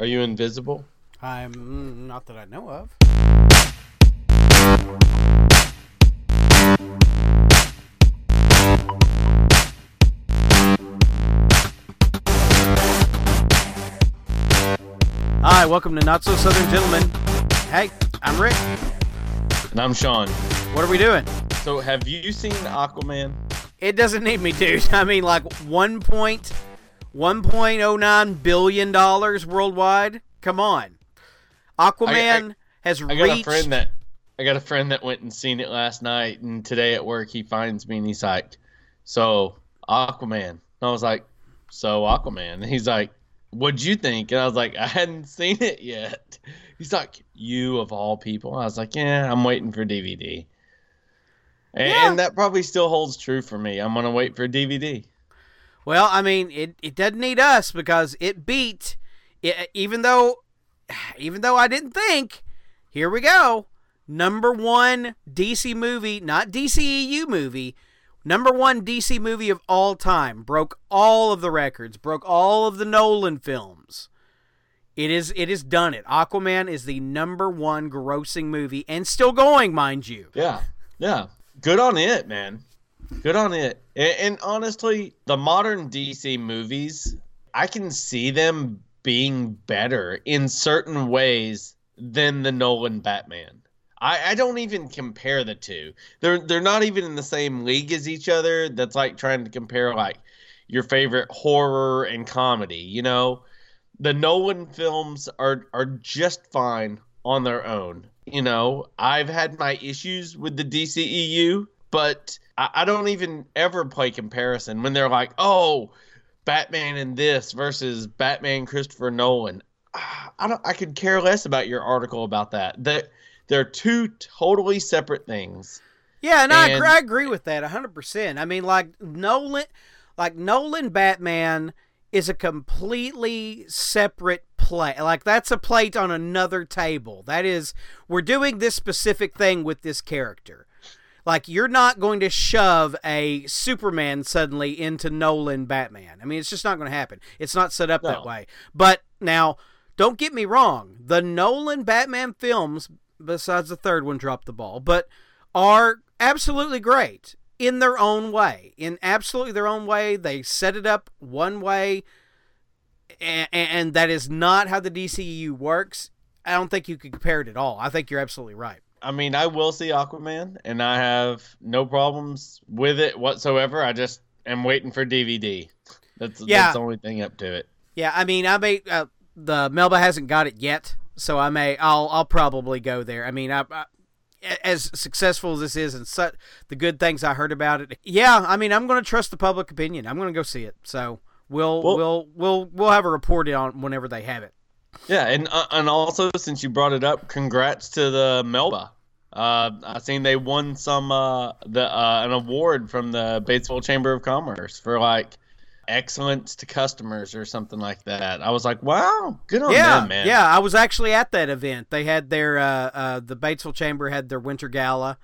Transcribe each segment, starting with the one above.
Are you invisible? I'm mm, not that I know of. Hi, welcome to Not So Southern Gentlemen. Hey, I'm Rick. And I'm Sean. What are we doing? So, have you seen Aquaman? It doesn't need me, dude. I mean, like one point, one point oh nine billion dollars worldwide. Come on, Aquaman I- has I got reached. a friend that I got a friend that went and seen it last night, and today at work he finds me and he's like, "So Aquaman." And I was like, "So Aquaman?" And he's like, "What'd you think?" And I was like, "I hadn't seen it yet." He's like, "You of all people?" I was like, "Yeah, I'm waiting for DVD." And, Yeah. and that probably still holds true for me. I'm gonna wait for DVD. Well, I mean, it, it doesn't need us because it beat. It, even though, even though I didn't think, here we go. Number one DC movie, not DCEU movie. Number one DC movie of all time broke all of the records, broke all of the Nolan films. It is it is done it. Aquaman is the number one grossing movie and still going, mind you. Yeah, yeah. Good on it, man. Good on it. And, and honestly, the modern DC movies, I can see them being better in certain ways than the Nolan Batman. I, I don't even compare the two. They're they're not even in the same league as each other. That's like trying to compare like your favorite horror and comedy. You know, the Nolan films are are just fine on their own. You know, I've had my issues with the DCEU, but I, I don't even ever play comparison when they're like, "Oh, Batman in this versus Batman Christopher Nolan." Ah, I don't. I could care less about your article about that. That they're two totally separate things. Yeah, and, I, agree, I agree with that 100%. I mean, like Nolan like Nolan Batman is a completely separate play. Like that's a plate on another table. That is we're doing this specific thing with this character. Like you're not going to shove a Superman suddenly into Nolan Batman. I mean, it's just not going to happen. It's not set up that way. But now, don't get me wrong. The Nolan Batman films, besides the third one, dropped the ball, but are absolutely great in their own way. In absolutely their own way, they set it up one way, and, and that is not how the DCU works. I don't think you could compare it at all. I think you're absolutely right. I mean, I will see Aquaman, and I have no problems with it whatsoever. I just am waiting for DVD. That's Yeah. that's the only thing up to it. Yeah, I mean, I may uh, the Melba hasn't got it yet, so I may I'll I'll probably go there. I mean, I, I as successful as this is and such the good things I heard about it. Yeah, I mean, I'm going to trust the public opinion. I'm going to go see it. So we'll Well- we'll we'll we'll have a report on whenever they have it. Yeah, and uh, and also since you brought it up, congrats to the Melba. Uh, I seen they won some uh, the uh, an award from the Batesville Chamber of Commerce for like excellence to customers or something like that. I was like, wow, good on yeah, them, man. yeah. I was actually at that event. They had their uh, uh, the Batesville Chamber had their winter gala,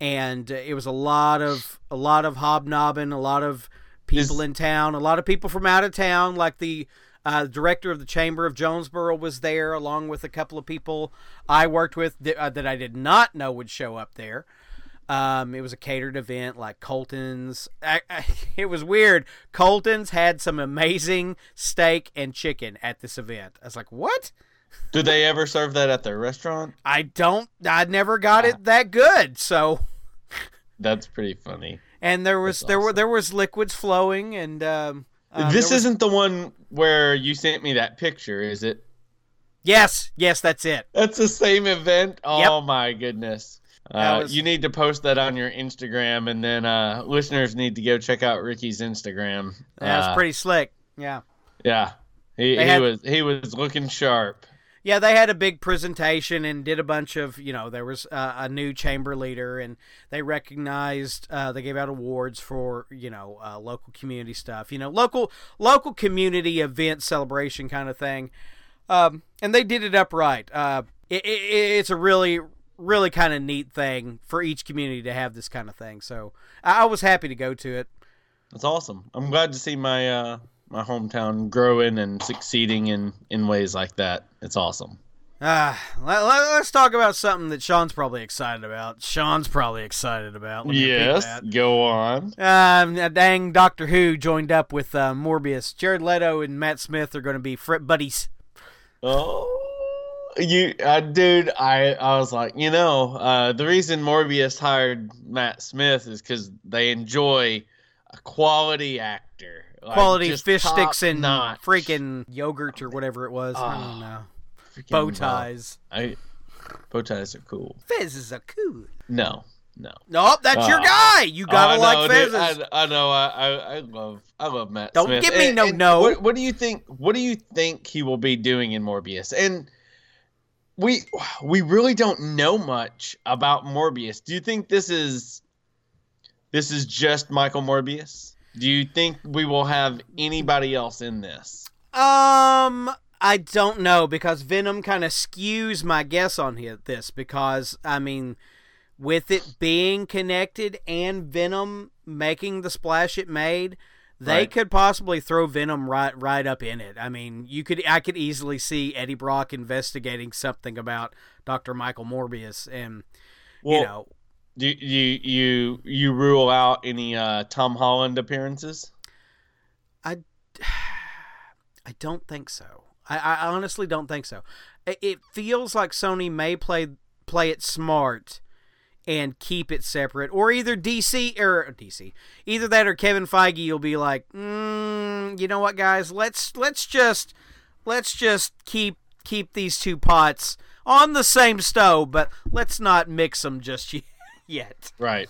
and it was a lot of a lot of hobnobbing, a lot of people Is- in town, a lot of people from out of town, like the. Uh, director of the Chamber of Jonesboro was there, along with a couple of people I worked with that, uh, that I did not know would show up there. Um, it was a catered event like Colton's. I, I, it was weird. Colton's had some amazing steak and chicken at this event. I was like, what? Do they ever serve that at their restaurant? I don't. I never got it that good. So, That's pretty funny. and there was That's there were there was liquids flowing, and um, uh, this was- isn't the one where you sent me that picture, is it? Yes, yes, that's it. That's the same event. Oh my goodness. Uh, was- You need to post that on your Instagram, and then uh, listeners need to go check out Ricky's Instagram. That was Uh, pretty slick. Yeah. Yeah, he, he had- was he was looking sharp. Yeah, they had a big presentation and did a bunch of, you know, there was uh, a new chamber leader and they recognized, uh, they gave out awards for, you know, uh, local community stuff, you know, local local community event celebration kind of thing. Um, and they did it upright. Uh, it, it, it's a really, really kind of neat thing for each community to have this kind of thing. So I I was happy to go to it. That's awesome. I'm glad to see my uh, my hometown growing and succeeding in in ways like that. It's awesome. Uh, let, let, us talk about something that Sean's probably excited about. Sean's probably excited about. Let me Yes, that. go on. Um, uh, dang, Doctor Who joined up with uh, Morbius. Jared Leto and Matt Smith are going to be fr- buddies. Oh, you, uh, dude, I, I was like, you know, uh, the reason Morbius hired Matt Smith is because they enjoy a quality actor, Like, Quality fish sticks and notch. freaking yogurt or whatever it was. I Oh, don't know. Bow uh, ties. I, bow ties are cool. Fizzes are cool. No, no. Nope, that's your Oh. guy. You gotta I like dude. I, I know. I, I, I love. I love Matt. Don't Smith. give me And- no and no. What, what do you think? What do you think he will be doing in Morbius? And we we really don't know much about Morbius. Do you think this is this is just Michael Morbius? Do you think we will have anybody else in this? Um, I don't know because Venom kind of skews my guess on here, this because I mean, with it being connected and Venom making the splash it made, they Right. could possibly throw Venom right right up in it. I mean, you could I could easily see Eddie Brock investigating something about Doctor Michael Morbius, and Well, you know, do you you you rule out any uh, Tom Holland appearances? I I don't think so. I, I honestly don't think so. It, feels like Sony may play play it smart and keep it separate, or either DC or DC, either that or Kevin Feige will be like, mm, you know what, guys, let's let's just let's just keep keep these two pots on the same stove, but let's not mix them just y- yet. Right.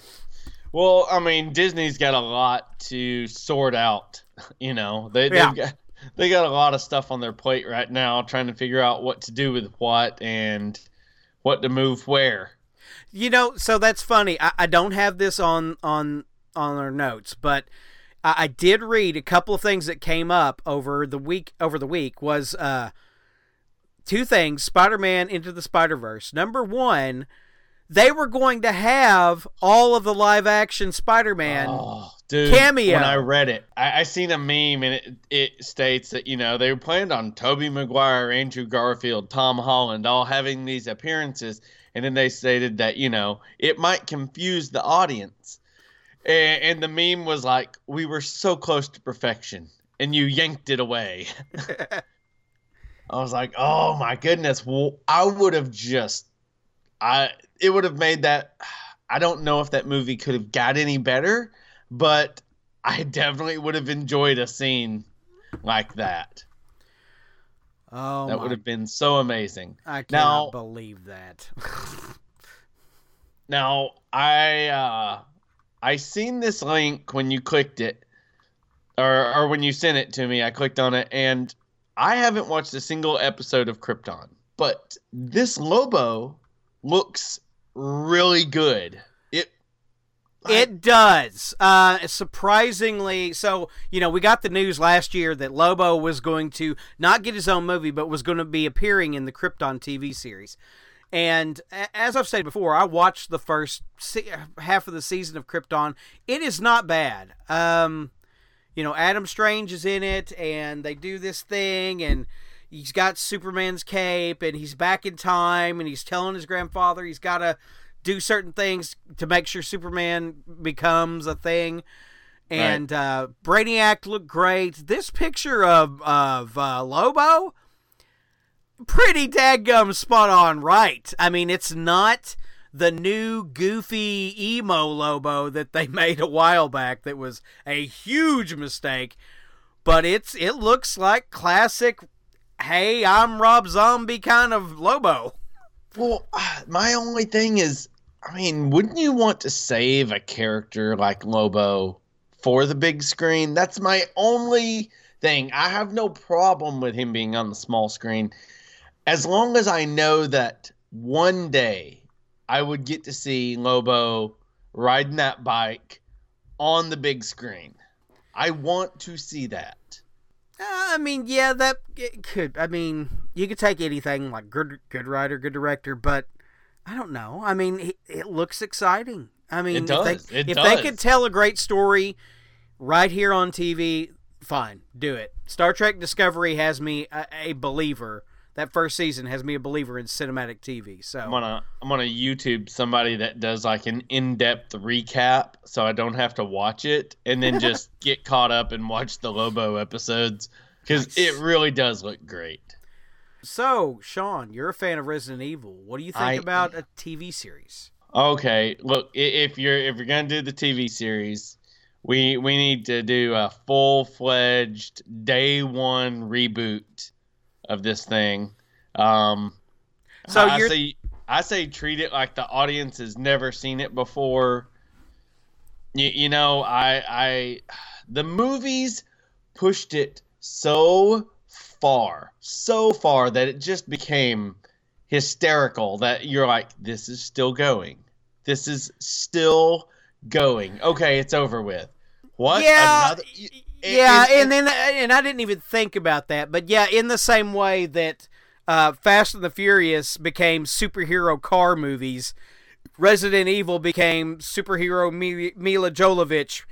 Well, I mean, Disney's got a lot to sort out. You know, they Yeah. they've got they got a lot of stuff on their plate right now, trying to figure out what to do with what and what to move where. You know, so that's funny. I, I don't have this on on on our notes, but I, I did read a couple of things that came up over the week. Over the week was uh, two things: Spider-Man into the Spider-Verse. Number one, they were going to have all of the live-action Spider-Man. oh, dude! cameo. When I read it, I, I seen a meme and it it states that you know they were planned on Tobey Maguire, Andrew Garfield, Tom Holland all having these appearances, and then they stated that you know it might confuse the audience. And, and the meme was like, "We were so close to perfection, and you yanked it away." I was like, "Oh my goodness!" Well, I would have just, I it would have made that. I don't know if that movie could have got any better, but I definitely would have enjoyed a scene like that. oh, that my, would have been so amazing. I cannot now- believe that. Now, I uh I seen this link when you clicked it or or when you sent it to me, I clicked on it and I haven't watched a single episode of Krypton. But this Lobo looks really good. It It does. Uh, surprisingly, so you know, we got the news last year that Lobo was going to not get his own movie, but was going to be appearing in the Krypton TV series. And as I've said before, I watched the first se- half of the season of Krypton. It is not bad. Um, you know, Adam Strange is in it, and they do this thing, and he's got Superman's cape, and he's back in time, and he's telling his grandfather he's got to do certain things to make sure Superman becomes a thing. And uh, Brainiac looked great. This picture of of uh, Lobo, pretty dadgum spot on right. I mean, it's not the new goofy emo Lobo that they made a while back that was a huge mistake, but it's it looks like classic hey, I'm Rob Zombie kind of Lobo. Well, my only thing is, I mean, wouldn't you want to save a character like Lobo for the big screen? That's my only thing. I have no problem with him being on the small screen as long as I know that one day I would get to see Lobo riding that bike on the big screen. I want to see that. Uh, I mean, yeah, that could. I mean, you could take anything like good, good writer, good director, but I don't know. I mean, it, it looks exciting. I mean, It does. If, they, if they could tell a great story right here on TV, fine, do it. Star Trek Discovery has me a, a believer. That first season has me a believer in cinematic TV. So I'm gonna I'm gonna YouTube somebody that does like an in-depth recap, so I don't have to watch it, and then just get caught up and watch the Lobo episodes because Nice. it really does look great. So, Sean, you're a fan of Resident Evil. What do you think I- about a TV series? Okay, look, if you're if you're gonna do the TV series, we we need to do a full fledged day one reboot of this thing. Um, So I say I say treat it like the audience has never seen it before. You, you know, I I the movies pushed it so far, so far that it just became hysterical that you're like, this is still going. This is still going. Okay, it's over with. What? Yeah, Another- yeah, it- and then and I didn't even think about that, but yeah, in the same way that uh, Fast and the Furious became superhero car movies, Resident Evil became superhero Mi- Milla Jovovich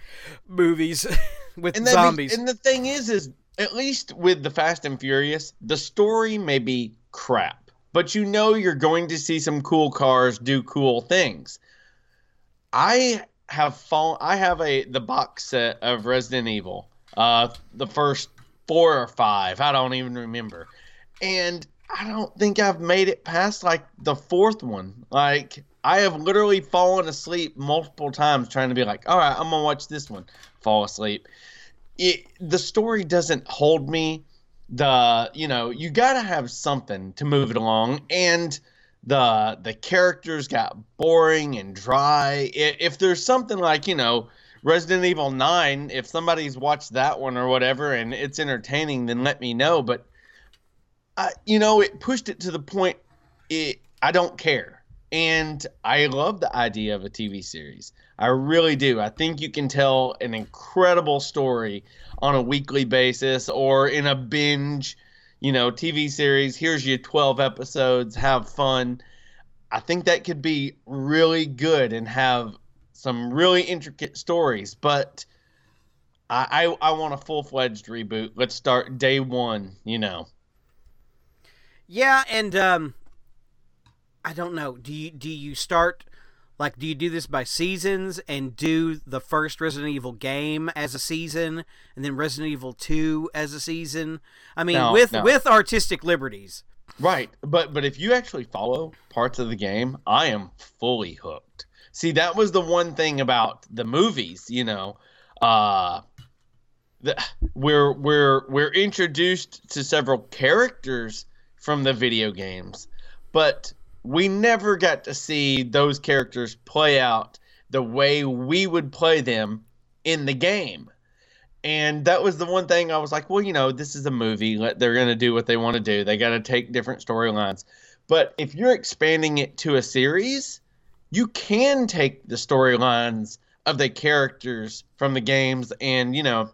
movies with and zombies. The, and the thing is, is at least with the Fast and Furious, the story may be crap, but you know you're going to see some cool cars do cool things. I have fall. I have a the box set of Resident Evil, uh, the first four or five. I don't even remember, and I don't think I've made it past like the fourth one. Like I have literally fallen asleep multiple times trying to be like, all right, I'm gonna watch this one. Fall asleep. It, the story doesn't hold me. The you know you gotta have something to move it along, and the the characters got boring and dry. If there's something like you know Resident Evil Nine, if somebody's watched that one or whatever and it's entertaining, then let me know. But I, you know, it pushed it to the point. It I don't care, and I love the idea of a TV series. I really do. I think you can tell an incredible story on a weekly basis or in a binge, you know, TV series. Here's your 12 episodes, have fun. I think that could be really good and have some really intricate stories, but I I, I want a full-fledged reboot. Let's start day 1, you know. Yeah, and um, I don't know. Do you do you start like do you do this by seasons and do the first Resident Evil game as a season and then Resident Evil Two as a season? I mean, No, with no. with artistic liberties. Right, but but if you actually follow parts of the game, I am fully hooked. See, that was the one thing about the movies, you know. Uh the, we're we're we're introduced to several characters from the video games, but we never got to see those characters play out the way we would play them in the game. And that was the one thing I was like, well, you know, this is a movie. They're going to do what they want to do. They got to take different storylines. But if you're expanding it to a series, you can take the storylines of the characters from the games and, you know,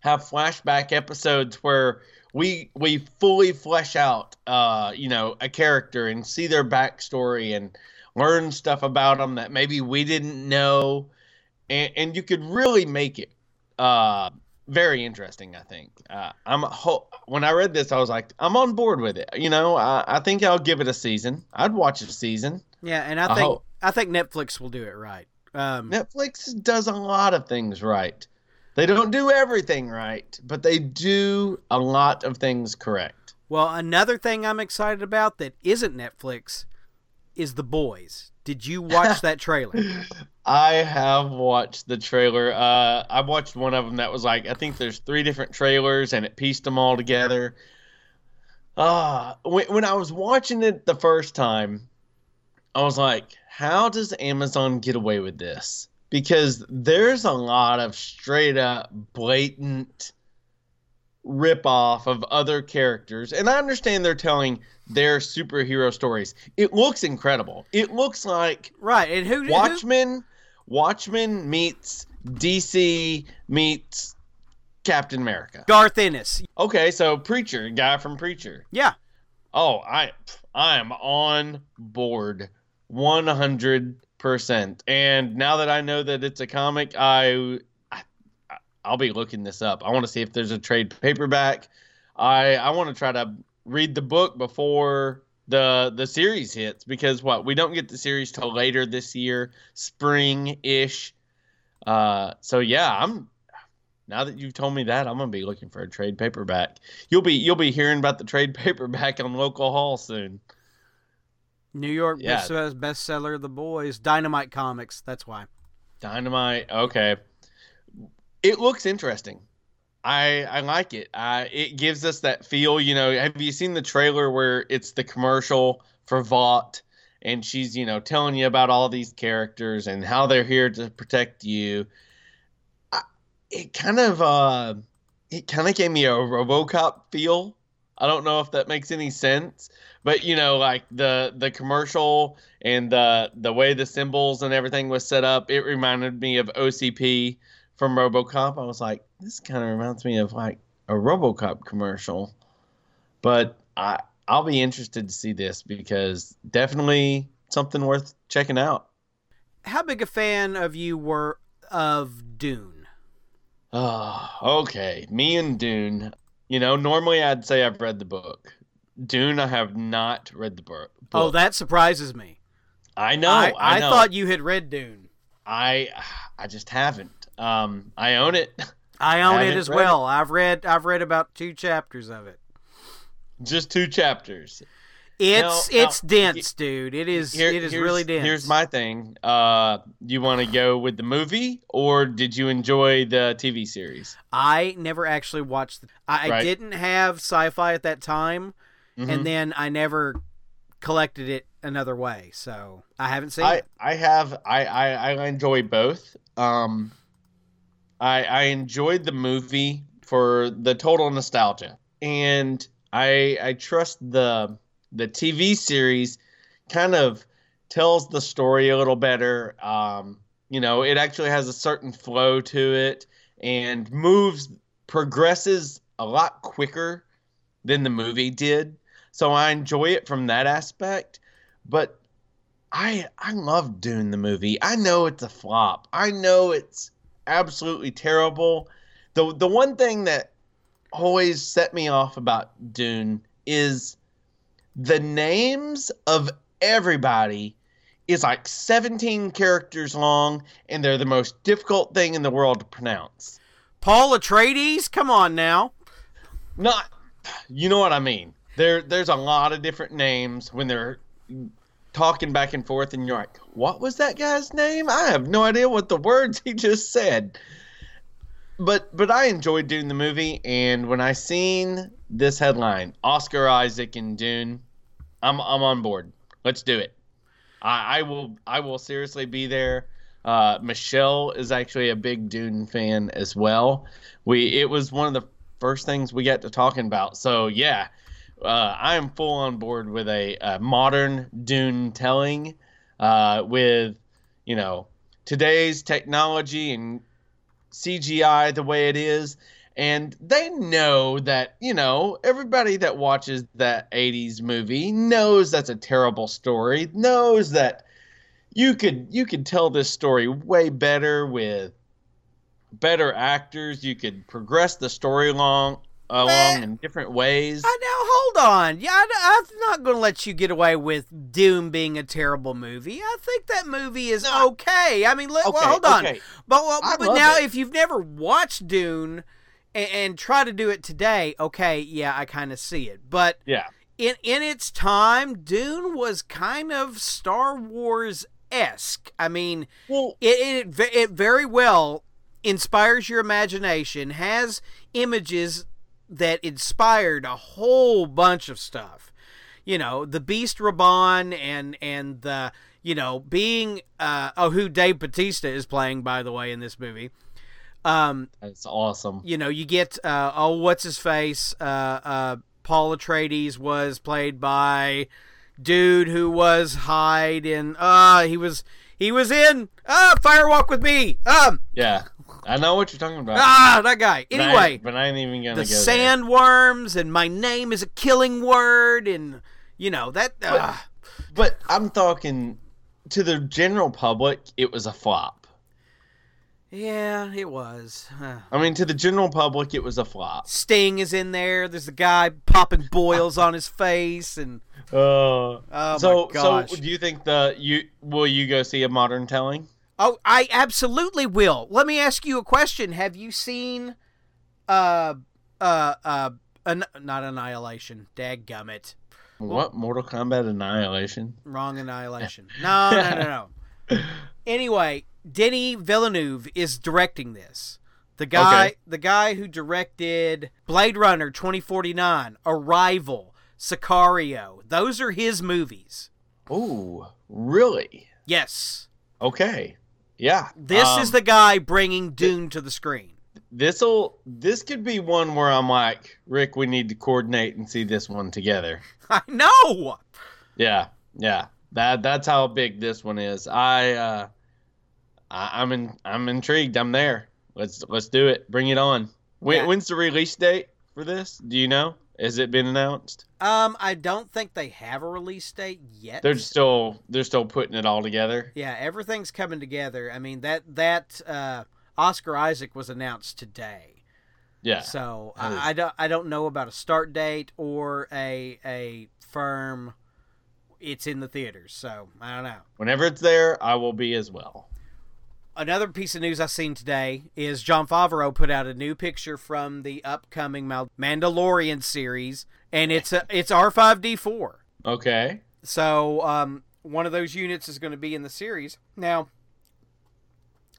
have flashback episodes where we we fully flesh out uh you know a character and see their backstory and learn stuff about them that maybe we didn't know. And, and you could really make it uh very interesting i think uh, i'm ho- when i read this i was like i'm on board with it you know I, I think i'll give it a season i'd watch a season Yeah, and I I think hope- I think Netflix will do it right. Um, Netflix does a lot of things right. They don't do everything right, but they do a lot of things correct. Well, another thing I'm excited about that isn't Netflix is The Boys. Did you watch that trailer? I have watched the trailer. Uh, I watched one of them that was like I think there's three different trailers and it pieced them all together. Ah, when, when I was watching it the first time, I was like, how does Amazon get away with this? Because there's a lot of straight up blatant rip off of other characters. And I understand they're telling their superhero stories. It looks incredible. It looks like right, and who? who Watchmen Watchmen meets DC meets Captain America. Garth Ennis. Okay, so Preacher, guy from Preacher. Yeah, Oh, I I am on board 100%. And now that I know that it's a comic, I I, I'll be looking this up. I want to see if there's a trade paperback. I I want to try to read the book before the the series hits because what we don't get the series till later this year, spring ish. Uh, so yeah, I'm now that you've told me that, I'm gonna be looking for a trade paperback. You'll be you'll be hearing about the trade paperback on local hall soon. New York yeah. bestseller, The Boys, Dynamite Comics. That's why. Dynamite. Okay, it looks interesting. I I like it. Uh, it gives us that feel. You know, have you seen the trailer where it's the commercial for Vought, and she's you know telling you about all these characters and how they're here to protect you. I, it kind of uh, it kind of gave me a RoboCop feel. I don't know if that makes any sense, but you know, like the the commercial and the the way the symbols and everything was set up, it reminded me of OCP from RoboCop. I was like, this kind of reminds me of like a RoboCop commercial. But I I'll be interested to see this because definitely something worth checking out. How big a fan of you were of Dune? Oh, okay. Me and Dune. You know, normally I'd say I've read the book. Dune, I have not read the book. Oh, that surprises me. I know. I, I, I know. thought you had read Dune. I I just haven't. Um, I own it. I own I it as well. It. I've read I've read about two chapters of it. Just two chapters. It's now, it's now, dense, dude. It is here, it is really dense. Here's my thing. Uh, you want to go with the movie, or did you enjoy the TV series? I never actually watched. The, I, right. I didn't have sci-fi at that time, mm-hmm. and then I never collected it another way. So I haven't seen. I it. I have. I I, I enjoy both. Um, I, I enjoyed the movie for the total nostalgia, and I I trust the the TV series kind of tells the story a little better. Um, you know, it actually has a certain flow to it and moves progresses a lot quicker than the movie did. So I enjoy it from that aspect, but I I love Dune the movie. I know it's a flop. I know it's absolutely terrible. The the one thing that always set me off about Dune is the names of everybody is like 17 characters long and they're the most difficult thing in the world to pronounce. Paul Atreides, come on now. Not you know what I mean. There there's a lot of different names when they're talking back and forth, and you're like, what was that guy's name? I have no idea what the words he just said. But but I enjoyed doing the movie, and when I seen this headline, Oscar Isaac in Dune, I'm I'm on board. Let's do it. I, I will I will seriously be there. Uh, Michelle is actually a big Dune fan as well. We it was one of the first things we got to talking about. So yeah, uh, I am full on board with a, a modern Dune telling, uh, with you know today's technology and CGI the way it is, and they know that you know everybody that watches that 80s movie knows that's a terrible story knows that you could you could tell this story way better with better actors. You could progress the story along along in different ways. I now hold on. Yeah, I, am not going to let you get away with Dune being a terrible movie. I think that movie is no, okay. I mean, let, okay, well, hold on. Okay. But well, but now, it. if you've never watched Dune and, and try to do it today, okay, yeah, I kind of see it. But yeah, in in its time, Dune was kind of Star Wars esque. I mean, well, it, it it very well inspires your imagination, has images that inspired a whole bunch of stuff. You know, the Beast Rabban and and the you know being uh, oh who Dave Batista is playing by the way in this movie. Um, That's awesome. You know, you get uh, oh what's his face uh, uh, Paul Atreides was played by dude who was Hyde and uh he was he was in uh Firewalk with Me. Um Yeah. I know what you're talking about. Ah, that guy. Anyway, but I, but I ain't even gonna. The sandworms there. and my name is a killing word, and you know that. But, uh, but I'm talking to the general public. It was a flop. Yeah, it was. Huh. I mean, to the general public, it was a flop. Sting is in there. There's a guy popping boils on his face, and Uh, oh so, my gosh. so do you think the you will you go see a modern telling? Oh, I absolutely will. Let me ask you a question. Have you seen, uh, uh, uh, an, not Annihilation? Dadgummit. What Mortal Kombat Annihilation? Wrong Annihilation. No, no, no, no. anyway, Denis Villeneuve is directing this. The guy, Okay. the guy who directed Blade Runner 2049, Arrival, Sicario. Those are his movies. Oh, really? Yes. Okay. Yeah. This Um, is the guy bringing Dune to the screen. this'll this could be one where I'm like, Rick, we need to coordinate and see this one together. I know. Yeah, yeah. That that's how big this one is. I uh I, I'm in I'm intrigued. I'm there. Let's let's do it. Bring it on. When, Yeah. When's the release date for this? Do you know? Has it been announced? Um, I don't think they have a release date yet. They're still they're still putting it all together. Yeah, everything's coming together. I mean that that uh, Oscar Isaac was announced today. Yeah. So is- I, I don't I don't know about a start date or a a firm. It's in the theaters, so I don't know. Whenever it's there, I will be as well. Another piece of news I've seen today is Jon Favreau put out a new picture from the upcoming Mandalorian series, and it's a it's R five D four. Okay. So um, one of those units is going to be in the series. Now,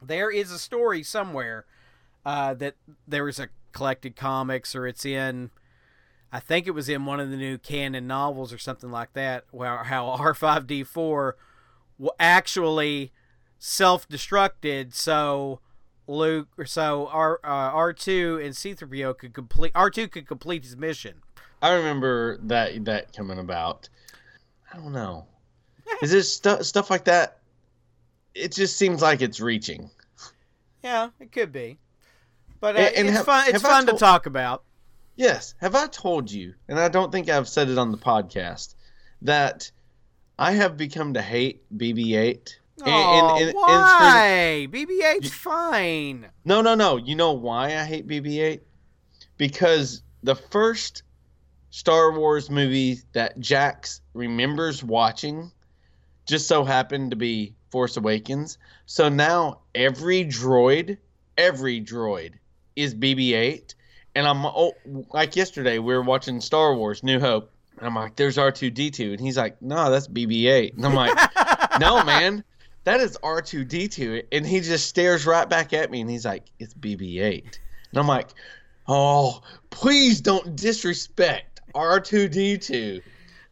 there is a story somewhere uh, that there is a collected comics, or it's in. I think it was in one of the new canon novels or something like that, where how R five D four actually self destructed, so Luke or so R uh, R two and C three PO could complete R two could complete his mission. I remember that that coming about. I don't know. Is it stu- stuff like that? It just seems like it's reaching. Yeah, it could be. But uh, And- and it's have- fun. It's fun to talk about. Yes. Have I told you, and I don't think I've said it on the podcast, that I have become to hate BB-8. And- Oh, and- and- and for- why? BB-8's fine. No, no, no. You know why I hate BB-8? Because the first Star Wars movie that Jax remembers watching just so happened to be Force Awakens. So now every droid, every droid is BB-8, and I'm oh, like yesterday we were watching Star Wars New Hope, and I'm like, "There's R2D2," and he's like, "No, that's BB-8," and I'm like, "No, man." That is R2D2. And he just stares right back at me and he's like, It's BB 8. And I'm like, Oh, please don't disrespect R2D2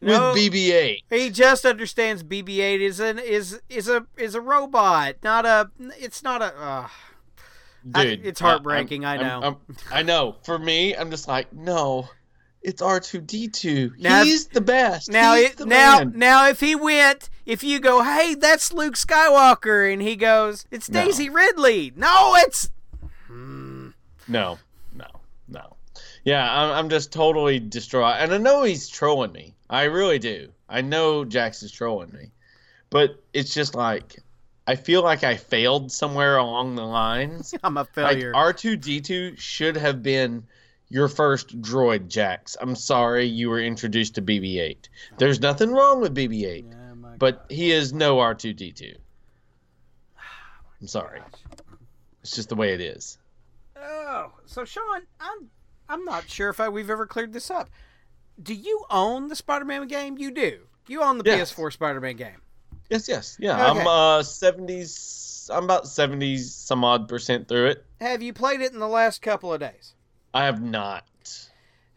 with No. BB 8. He just understands BB-8 is an is is a is a robot, not a. It's not a. Uh, I- Dude, it's I- I'm- heartbreaking, I I'm- know. I'm- i know. For me, I'm just like, No, it's R2D2. He's the best. now, He's it, now, man. now, if he went, if you go, hey, that's Luke Skywalker, and he goes, it's No. Daisy Ridley. No, it's. Hmm. No, no, no. Yeah, I'm, I'm just totally distraught. And I know he's trolling me. I really do. I know Jax is trolling me. But it's just like, I feel like I failed somewhere along the lines. I'm a like, failure. R2D2 should have been your first droid, Jax. I'm sorry you were introduced to BB 8. There's nothing wrong with BB 8, Yeah, my but he is no R2D2. I'm sorry. It's just the way it is. Oh, so Sean, I'm I'm not sure if I, we've ever cleared this up. Do you own the Spider-Man game? You do. You own the Yes. PS4 Spider-Man game. Yes, yes, yeah. Okay. I'm uh seventies. I'm about seventy some odd percent through it. Have you played it in the last couple of days? I have not,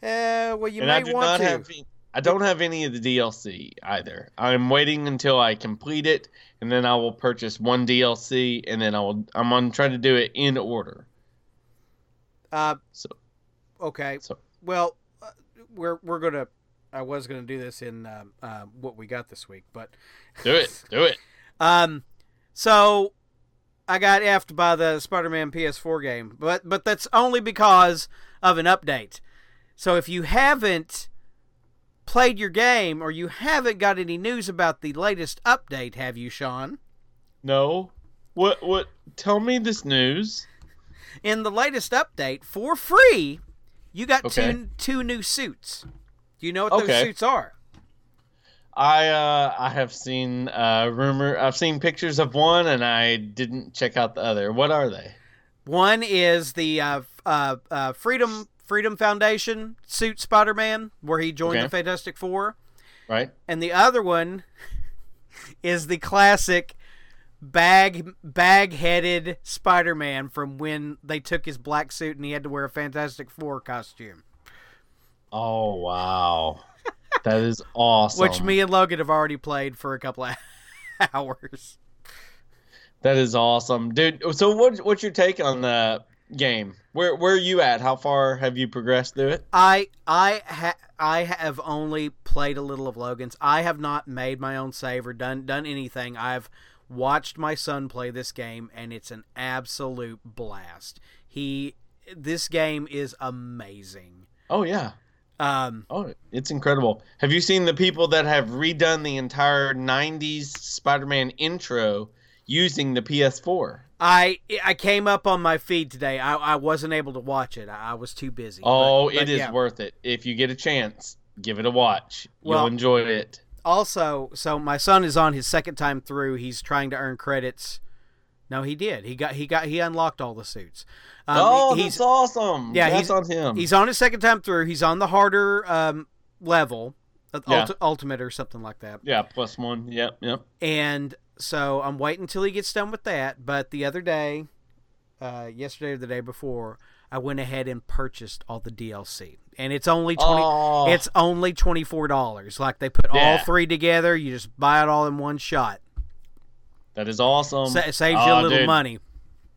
Uh, well, you and may I do want not to. have. I don't have any of the DLC either. I'm waiting until I complete it, and then I will purchase one DLC, and then I will. I'm on trying to do it in order. Uh, So, okay. so Well, uh, we're we're gonna. I was gonna do this in um, uh, what we got this week, but do it, do it. Um, so I got effed by the Spider-Man PS4 game, but but that's only because of an update. So if you haven't played your game or you haven't got any news about the latest update, have you, Sean? No. What? What? Tell me this news. In the latest update, for free, you got Okay. two two new suits. Do you know what those suits are? I uh I have seen uh rumor. I've seen pictures of one, and I didn't check out the other. What are they? One is the uh, uh, uh, Freedom Freedom Foundation suit Spider-Man, where he joined Okay. the Fantastic Four, Right? and the other one is the classic bag bag-headed Spider-Man from when they took his black suit and he had to wear a Fantastic Four costume, Oh wow, that is awesome. which me and Logan have already played for a couple of hours. That is awesome, dude. So what? What's your take on the game? Where Where are you at? How far have you progressed through it? I I ha- I have only played a little of Logan's. I have not made my own save or done done anything. I've watched my son play this game and it's an absolute blast. He this game is amazing. Oh yeah. Um Oh, it's incredible. Have you seen the people that have redone the entire '90s Spider-Man intro using the PS4? I I came up on my feed today. I, I wasn't able to watch it. I, I was too busy. Oh, But- but it is yeah. worth it. If you get a chance, give it a watch. Well- You'll enjoy it. also so my son is on his second time through he's trying to earn credits no he did he got he got he unlocked all the suits um, oh, he's that's awesome. yeah, that's he's- on him. he's on his second time through he's on the harder um, level uh, Yeah. ulti- ultimate or something like that yeah, plus one. Yep, yep. and so i'm waiting until he gets done with that but the other day uh, yesterday or the day before i went ahead and purchased all the dlc and it's only 20 Oh, it's only $24 like they put all three together you just buy it all in one shot that is awesome. Sa- saves you a Oh, little dude, money.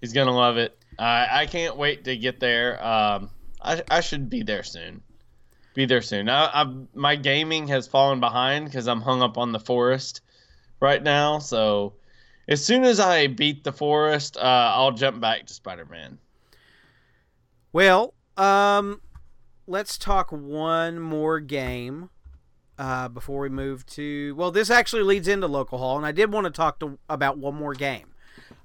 He's gonna love it. I I can't wait to get there. Um, I I should be there soon. Be there soon. I, I my gaming has fallen behind because I'm hung up on the forest right now. So as soon as I beat the forest, uh, I'll jump back to Spider Man. Well, um, let's talk one more game uh, before we move to. Well, this actually leads into local hall, and I did want to talk to about one more game.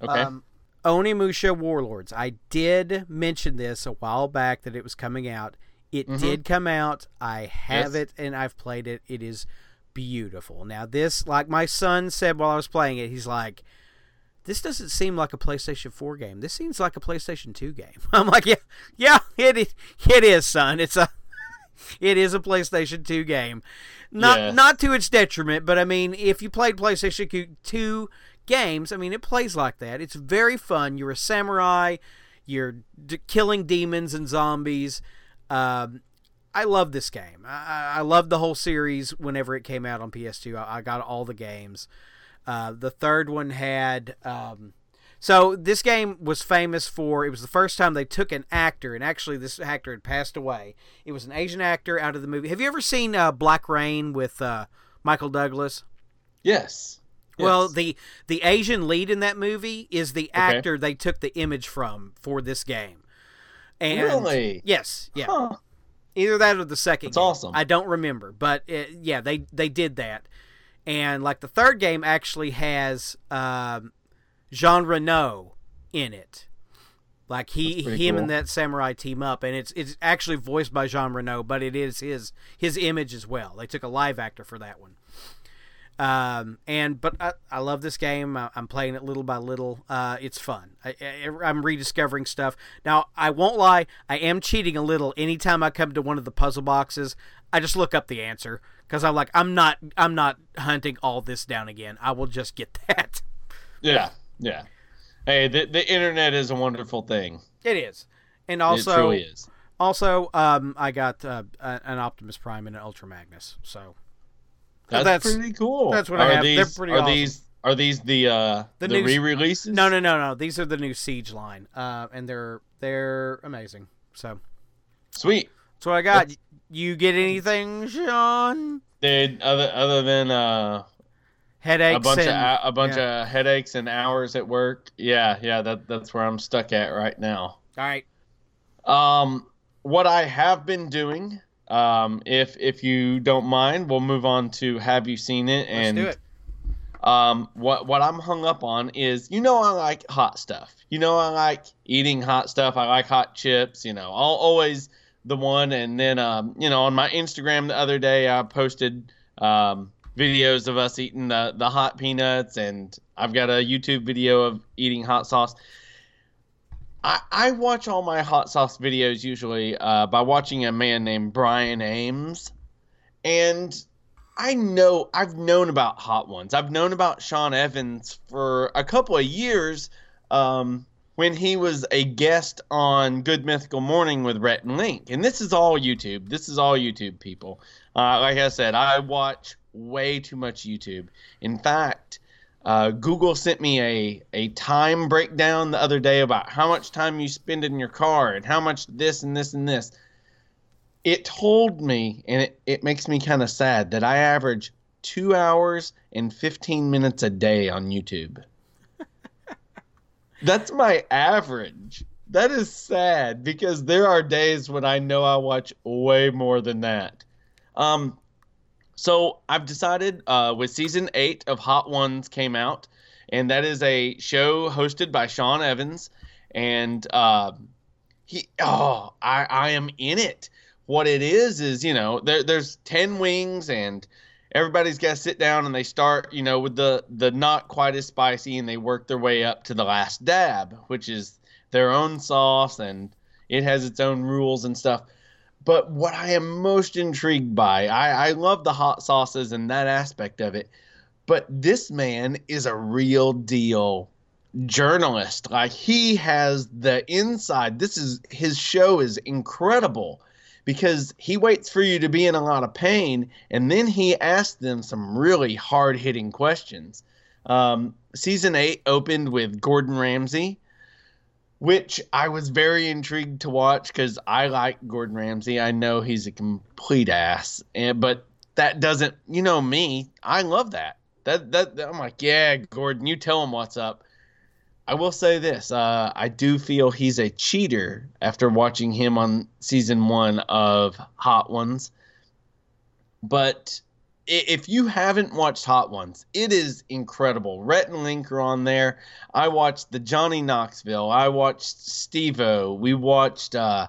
Okay. Um, Onimusha Warlords. I did mention this a while back that it was coming out. It Mhm. did come out. I have Yes. it and I've played it. It is beautiful. Now, this, like my son said while I was playing it, he's like, this doesn't seem like a PlayStation 4 game. This seems like a PlayStation 2 game. I'm like, yeah, yeah, it is, it is, son. It's a it is a PlayStation 2 game. Not Yes. not to its detriment, but I mean, if you played PlayStation 2 games, I mean, it plays like that. It's very fun. You're a samurai. You're d- killing demons and zombies. Um, I love this game. I, I- love the whole series. Whenever it came out on PS2, I, I got all the games. Uh, the third one had. Um, so this game was famous for. It was the first time they took an actor, and actually this actor had passed away. It was an Asian actor out of the movie. Have you ever seen uh, Black Rain with uh, Michael Douglas? yes. Well, Yes. the the Asian lead in that movie is the Okay. actor they took the image from for this game. And Really? Yes, yeah. Huh. Either that or the second. It's awesome. I don't remember, but it, yeah, they they did that. And like the third game actually has um, Jean Reno in it. Like he him cool. and that samurai team up, and it's it's actually voiced by Jean Reno, but it is his his image as well. They took a live actor for that one. Um, and but I, I love this game. I, I'm playing it little by little. Uh, it's fun. I, I, I'm rediscovering stuff. Now I won't lie. I am cheating a little. Anytime I come to one of the puzzle boxes, I just look up the answer because I'm like I'm not I'm not hunting all this down again. I will just get that. Yeah. Yeah. Hey, the the internet is a wonderful thing. It is. And it also, truly is. also, um, I got uh, an Optimus Prime and an Ultra Magnus. So That's, that's- pretty cool. that's what I are have. They're These, pretty are awesome. these are these the uh The the, new- re-releases? no, no, no, no. These are the new Siege line, uh, and they're they're amazing. So Sweet. that's what I got. You get anything, Sean? Dude, other other than uh Headaches a bunch and of a bunch yeah. of headaches and hours at work. Yeah, yeah, that that's where I'm stuck at right now. all right. Um, what I have been doing, um, if if you don't mind, we'll move on to have you seen it Let's and do it. Um, what what I'm hung up on is, you know, I like hot stuff. You know, I like eating hot stuff. I like hot chips. You know, I'll always the one. And then, um, you know, on my Instagram the other day, I posted um, videos of us eating the the hot peanuts, and I've got a YouTube video of eating hot sauce. I, I watch all my hot sauce videos usually uh, by watching a man named Brian Ames, and I know I've known about Hot Ones. I've known about Sean Evans for a couple of years um, when he was a guest on Good Mythical Morning with Rhett and Link. And this is all YouTube. This is all YouTube people. Uh, like I said, I watch way too much YouTube. In fact, uh, Google sent me a, a time breakdown the other day about how much time you spend in your car and how much this and this and this it told me, and it, it makes me kind of sad, that I average two hours and 15 minutes a day on YouTube. That's my average. That is sad because there are days when I know I watch way more than that. Um, so I've decided uh, with season eight of Hot Ones came out, and that is a show hosted by Sean Evans, and uh, he oh I I am in it. What it is is you know there, there's 10 wings and everybody's got to sit down and they start you know with the the not quite as spicy and they work their way up to the last dab which is their own sauce and it has its own rules and stuff but what i am most intrigued by i, I love the hot sauces and that aspect of it but this man is a real deal journalist like he has the inside this is his show is incredible because he waits for you to be in a lot of pain and then he asks them some really hard hitting questions. Um, season eight opened with Gordon Ramsay, which I was very intrigued to watch because I like Gordon Ramsay. I know he's a complete ass, and, but that doesn't, you know me, I love that. That, that I'm like, yeah, Gordon, you tell him what's up. I will say this: uh, I do feel he's a cheater after watching him on season one of Hot Ones. But if you haven't watched Hot Ones, it is incredible. Rhett and Link are on there. I watched the Johnny Knoxville. I watched Steve-O. We watched uh,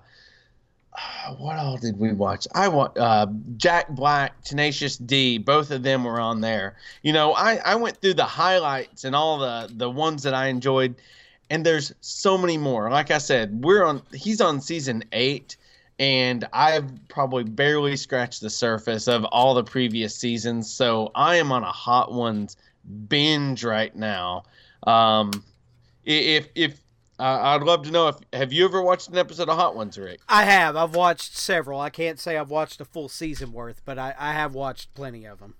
what all did we watch? I want uh, Jack Black, Tenacious D. Both of them were on there. You know, I, I went through the highlights and all the the ones that I enjoyed, and there's so many more. Like I said, we're on. He's on season eight, and I've probably barely scratched the surface of all the previous seasons. So I am on a hot ones binge right now. Um, if if uh, I'd love to know if have you ever watched an episode of Hot Ones, Rick? I have. I've watched several. I can't say I've watched a full season worth, but I, I have watched plenty of them.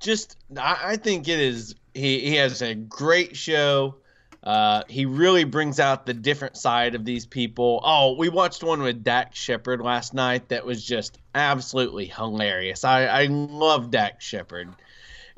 Just, I, I think it is. He he has a great show. Uh, he really brings out the different side of these people. Oh, we watched one with Dax Shepard last night that was just absolutely hilarious. I I love Dax Shepard,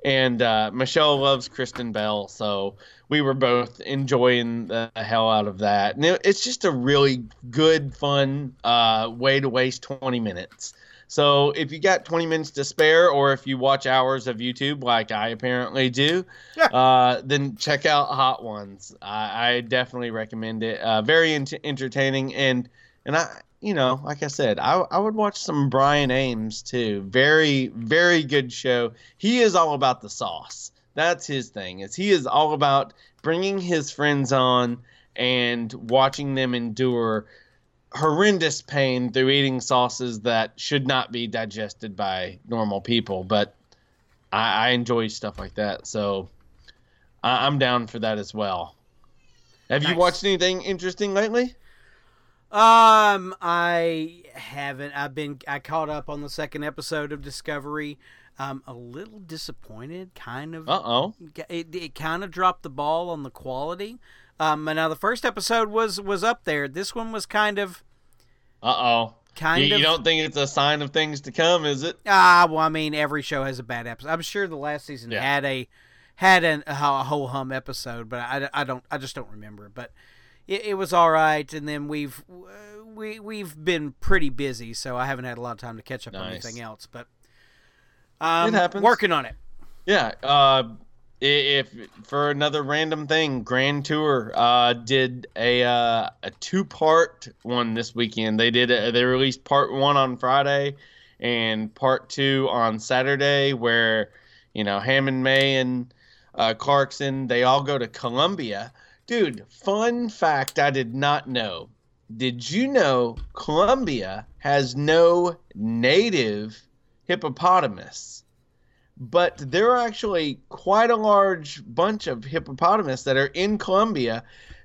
and uh, Michelle loves Kristen Bell, so we were both enjoying the hell out of that. And it, it's just a really good, fun uh, way to waste 20 minutes. So if you got 20 minutes to spare, or if you watch hours of YouTube like I apparently do, uh, then check out Hot Ones. I, I definitely recommend it. Uh, very ent- entertaining, and and I, you know, like I said, I, I would watch some Brian Ames too. Very very good show. He is all about the sauce. That's his thing. Is he is all about bringing his friends on and watching them endure horrendous pain through eating sauces that should not be digested by normal people. But I, I enjoy stuff like that, so I, am down for that as well. Have nice. you watched anything interesting lately? Um, I haven't. I've been. I caught up on the second episode of Discovery. I'm a little disappointed, kind of. Uh oh. It, it kind of dropped the ball on the quality. Um, and now the first episode was was up there. This one was kind of. Uh oh. Kind you, of. You don't think it's a sign of things to come, is it? Ah, well, I mean, every show has a bad episode. I'm sure the last season yeah. had a had an, a, a whole hum episode, but I, I don't I just don't remember. But it, it was all right, and then we've we we've been pretty busy, so I haven't had a lot of time to catch up nice. on anything else. But um, it happens. Working on it. Yeah. Uh, if for another random thing, Grand Tour uh, did a uh, a two part one this weekend. They did a, they released part one on Friday and part two on Saturday, where you know Hammond May and uh, Clarkson they all go to Colombia. Dude, fun fact I did not know. Did you know Colombia has no native hippopotamus? But there are actually quite a large bunch of hippopotamus that are in Colombia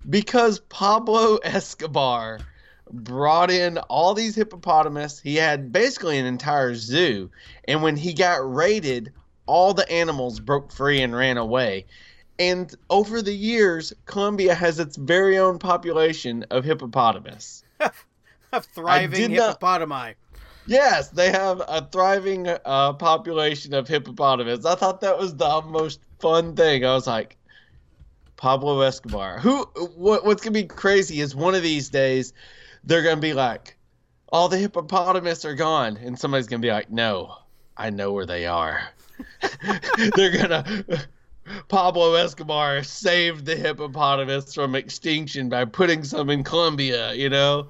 because Pablo Escobar brought in all these hippopotamus. He had basically an entire zoo, and when he got raided, all the animals broke free and ran away. And over the years, Colombia has its very own population of hippopotamus. of thriving hippopotami. Not, Yes, they have a thriving uh, population of hippopotamus. I thought that was the most fun thing. I was like, Pablo Escobar. Who? What, what's gonna be crazy is one of these days they're gonna be like, all the hippopotamus are gone, and somebody's gonna be like, no, I know where they are. they're gonna. Pablo Escobar saved the hippopotamus from extinction by putting some in Colombia, you know?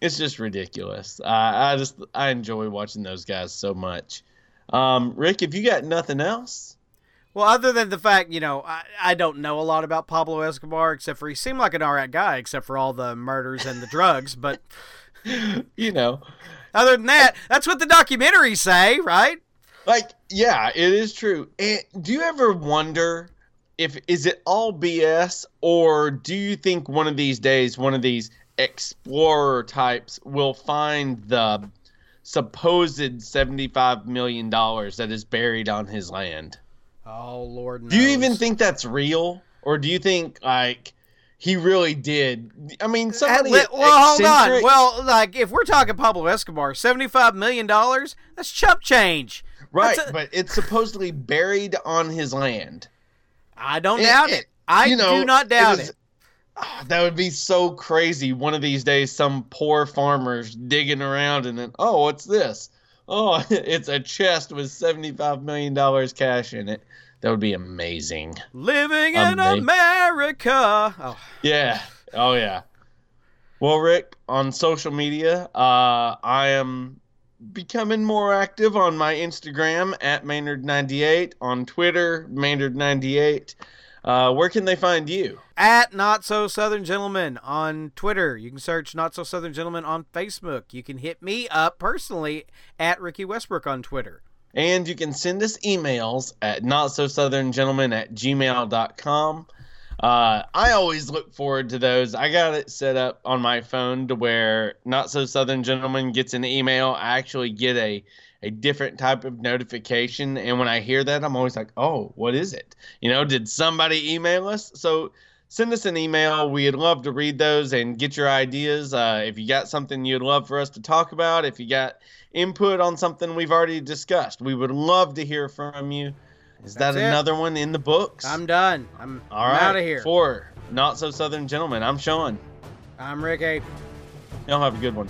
It's just ridiculous. I, I just I enjoy watching those guys so much. Um, Rick, if you got nothing else. Well, other than the fact, you know, I, I don't know a lot about Pablo Escobar, except for he seemed like an alright guy, except for all the murders and the drugs. But you know, other than that, that's what the documentaries say, right? Like, yeah, it is true. And do you ever wonder if is it all BS, or do you think one of these days, one of these explorer types will find the supposed $75 million that is buried on his land. Oh, Lord. Knows. Do you even think that's real? Or do you think, like, he really did? I mean, somebody. At, well, eccentric... hold on. Well, like, if we're talking Pablo Escobar, $75 million, that's chump change. Right, a... but it's supposedly buried on his land. I don't doubt it. I you know, do not doubt it. Is, that would be so crazy. One of these days, some poor farmer's digging around and then, oh, what's this? Oh, it's a chest with $75 million cash in it. That would be amazing. Living in America. Oh. Yeah. Oh, yeah. Well, Rick, on social media, uh, I am becoming more active on my Instagram at Maynard98, on Twitter, Maynard98. Uh, where can they find you? At Not So Southern Gentleman on Twitter. You can search Not So Southern Gentleman on Facebook. You can hit me up personally at Ricky Westbrook on Twitter. And you can send us emails at not so southern gentleman at gmail.com. Uh, I always look forward to those. I got it set up on my phone to where not so southern gentleman gets an email. I actually get a a different type of notification. And when I hear that, I'm always like, oh, what is it? You know, did somebody email us? So send us an email. We'd love to read those and get your ideas. Uh, if you got something you'd love for us to talk about, if you got input on something we've already discussed, we would love to hear from you. Is That's that another one in the books? I'm done. I'm, All right, out of here. For Not So Southern Gentlemen, I'm Sean. I'm Rick Ricky. Y'all have a good one.